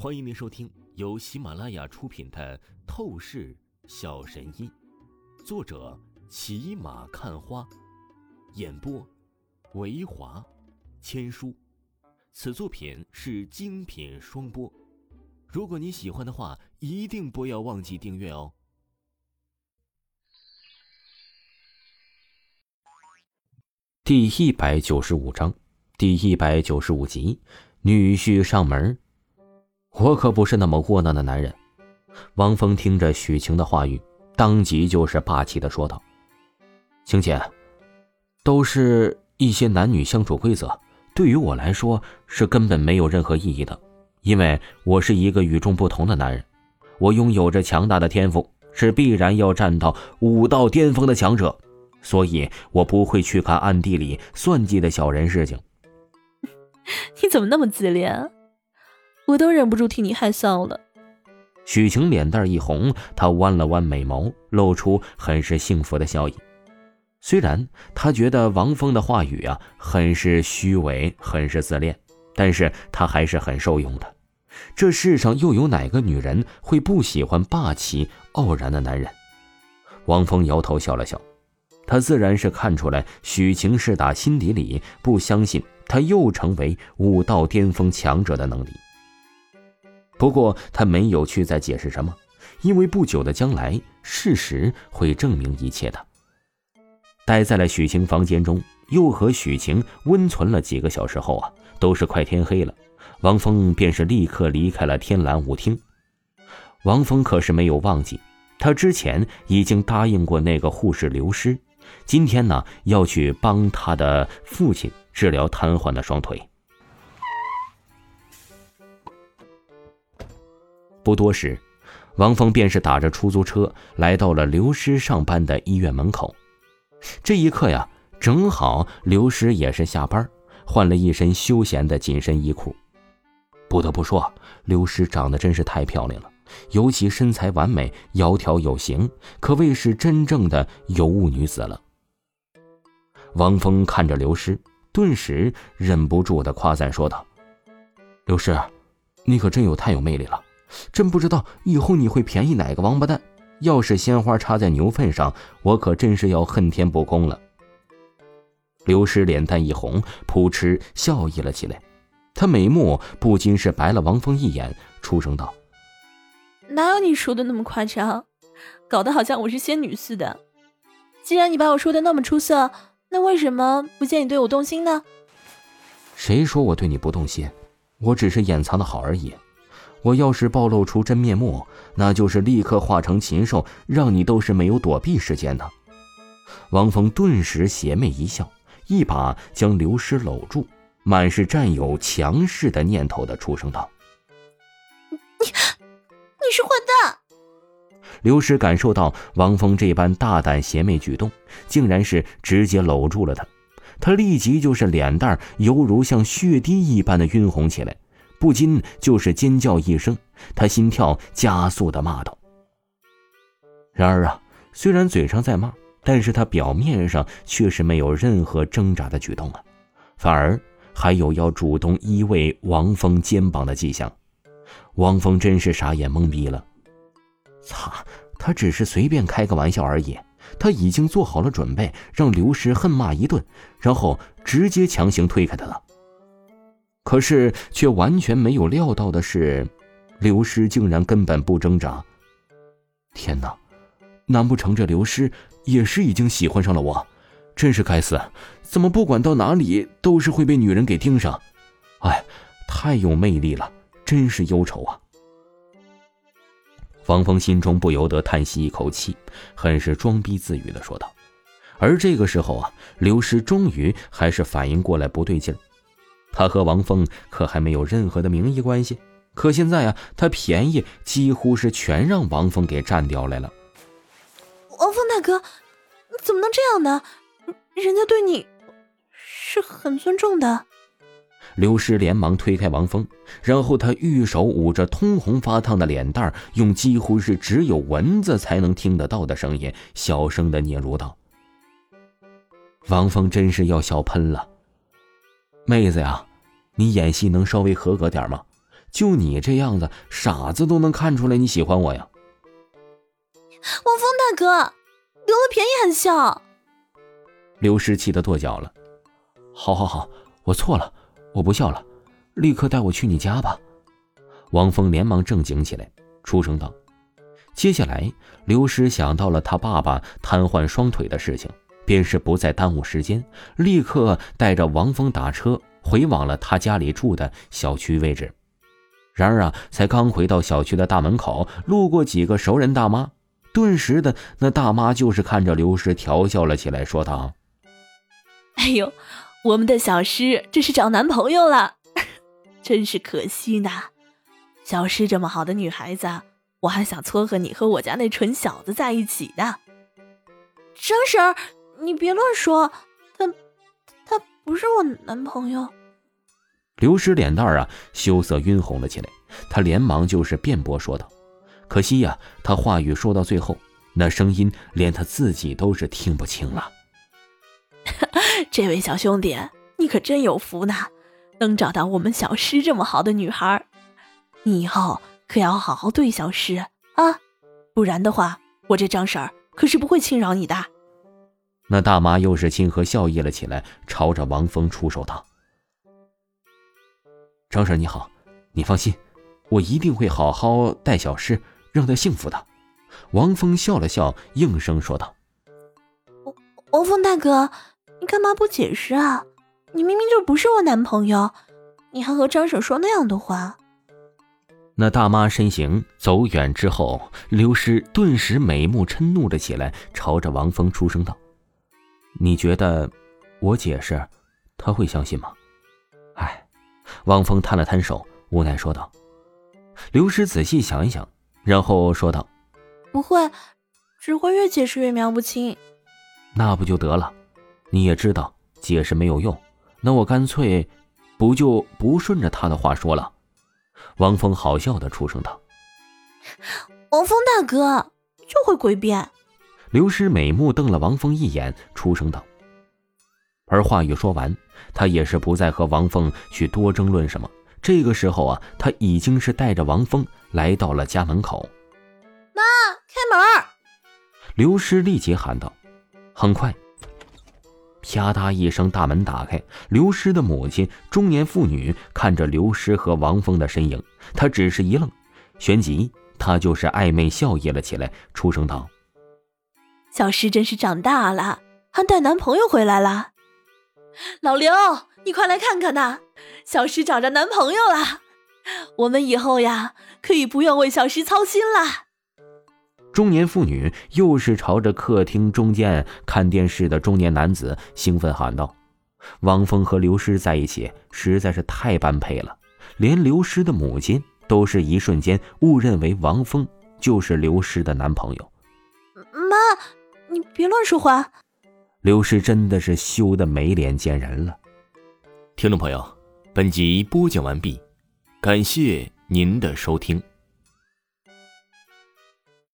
欢迎您收听由喜马拉雅出品的《透视小神医》，作者骑马看花，演播维华千书。此作品是精品双播。如果你喜欢的话，一定不要忘记订阅哦。第一百九十五章，第一百九十五集，女婿上门。我可不是那么窝囊的男人。王峰听着许晴的话语，当即就是霸气的说道：“晴姐，都是一些男女相处规则，对于我来说是根本没有任何意义的，因为我是一个与众不同的男人，我拥有着强大的天赋，是必然要站到武道巅峰的强者，所以我不会去看暗地里算计的小人事情。”你怎么那么自恋？啊我都忍不住替你害臊了。许晴脸蛋一红，她弯了弯眉毛，露出很是幸福的笑意。虽然她觉得王峰的话语啊很是虚伪，很是自恋，但是她还是很受用的。这世上又有哪个女人会不喜欢霸气傲然的男人？王峰摇头笑了笑，他自然是看出来许晴是打心底里不相信他又成为武道巅峰强者的能力。不过他没有去再解释什么，因为不久的将来，事实会证明一切的。待在了许晴房间中，又和许晴温存了几个小时后啊，都是快天黑了，王峰便是立刻离开了天蓝舞厅。王峰可是没有忘记，他之前已经答应过那个护士刘师，今天呢要去帮他的父亲治疗瘫痪的双腿。不多时，王峰便是打着出租车来到了刘师上班的医院门口。这一刻呀，正好刘师也是下班，换了一身休闲的紧身衣裤。不得不说，刘师长得真是太漂亮了，尤其身材完美，窈窕有型，可谓是真正的尤物女子了。王峰看着刘师，顿时忍不住的夸赞说道：“刘师，你可真有太有魅力了。”真不知道以后你会便宜哪个王八蛋！要是鲜花插在牛粪上，我可真是要恨天不公了。刘师脸蛋一红，扑哧笑意了起来。他眉目不禁是白了王峰一眼，出声道：“哪有你说的那么夸张？搞得好像我是仙女似的。既然你把我说的那么出色，那为什么不见你对我动心呢？”谁说我对你不动心？我只是掩藏的好而已。我要是暴露出真面目，那就是立刻化成禽兽，让你都是没有躲避时间的。王峰顿时邪魅一笑，一把将刘师搂住，满是占有强势的念头的出声道：“你，你是混蛋！”刘师感受到王峰这般大胆邪魅举动，竟然是直接搂住了他，他立即就是脸蛋犹如像血滴一般的晕红起来。不禁就是尖叫一声，他心跳加速的骂道：“然而啊，虽然嘴上在骂，但是他表面上却是没有任何挣扎的举动啊，反而还有要主动依偎王峰肩膀的迹象。王峰真是傻眼懵逼了，擦，他只是随便开个玩笑而已，他已经做好了准备，让刘师恨骂一顿，然后直接强行推开他了。”可是，却完全没有料到的是，刘师竟然根本不挣扎。天哪，难不成这刘师也是已经喜欢上了我？真是该死，怎么不管到哪里都是会被女人给盯上？哎，太有魅力了，真是忧愁啊！王峰心中不由得叹息一口气，很是装逼自语的说道。而这个时候啊，刘师终于还是反应过来不对劲儿。他和王峰可还没有任何的名义关系，可现在啊，他便宜几乎是全让王峰给占掉来了。王峰大哥，你怎么能这样呢？人家对你是很尊重的。刘师连忙推开王峰，然后他玉手捂着通红发烫的脸蛋，用几乎是只有蚊子才能听得到的声音，小声的嗫嚅道：“王峰真是要笑喷了。”妹子呀，你演戏能稍微合格点吗？就你这样子，傻子都能看出来你喜欢我呀。王峰大哥，得了便宜还笑。刘诗气得跺脚了。好好好，我错了，我不笑了，立刻带我去你家吧。王峰连忙正经起来，出声道：“接下来，刘诗想到了他爸爸瘫痪双腿的事情，便是不再耽误时间，立刻带着王峰打车回往了他家里住的小区位置。然而啊，才刚回到小区的大门口，路过几个熟人大妈，顿时的那大妈就是看着刘诗调笑了起来，说道：“哎呦，我们的小诗这是找男朋友了，真是可惜呐。”小诗这么好的女孩子，我还想撮合你和我家那蠢小子在一起呢。张婶儿，你别乱说，不是我男朋友。刘诗脸蛋儿啊羞涩晕红了起来，他连忙就是辩驳说道：“可惜呀，他话语说到最后，那声音连他自己都是听不清了。”这位小兄弟，你可真有福呢，能找到我们小诗这么好的女孩。你以后可要好好对小诗啊，不然的话，我这张婶儿可是不会轻饶你的。那大妈又是亲和笑意了起来，朝着王峰出手道：“张婶你好，你放心，我一定会好好待小诗，让她幸福的。”王峰笑了笑，应声说道：“王王峰大哥，你干嘛不解释啊？你明明就不是我男朋友，你还和张婶说那样的话。”那大妈身形走远之后，刘诗顿时美目嗔怒了起来，朝着王峰出声道：“你觉得我解释，他会相信吗？”哎，王峰摊了摊手，无奈说道。刘师仔细想一想，然后说道：“不会，只会越解释越描不清。那不就得了？你也知道解释没有用，那我干脆不就不顺着他的话说了。”王峰好笑的出声道：“王峰大哥就会诡辩。”刘师美目瞪了王峰一眼，出声道。而话语说完，他也是不再和王峰去多争论什么。这个时候啊，他已经是带着王峰来到了家门口。妈，开门！刘师立即喊道。很快。啪嗒一声，大门打开。刘师的母亲，中年妇女，看着刘师和王峰的身影，她只是一愣，旋即她就是暧昧笑意了起来，出声道：“小诗真是长大了，还带男朋友回来了。老刘，你快来看看呐，小诗找着男朋友了。我们以后呀，可以不用为小诗操心了。”中年妇女又是朝着客厅中间看电视的中年男子兴奋喊道：“王峰和刘诗在一起实在是太般配了，连刘诗的母亲都是一瞬间误认为王峰就是刘诗的男朋友。”别乱说话。刘氏真的是羞得没脸见人了。听众朋友，本集播讲完毕，感谢您的收听。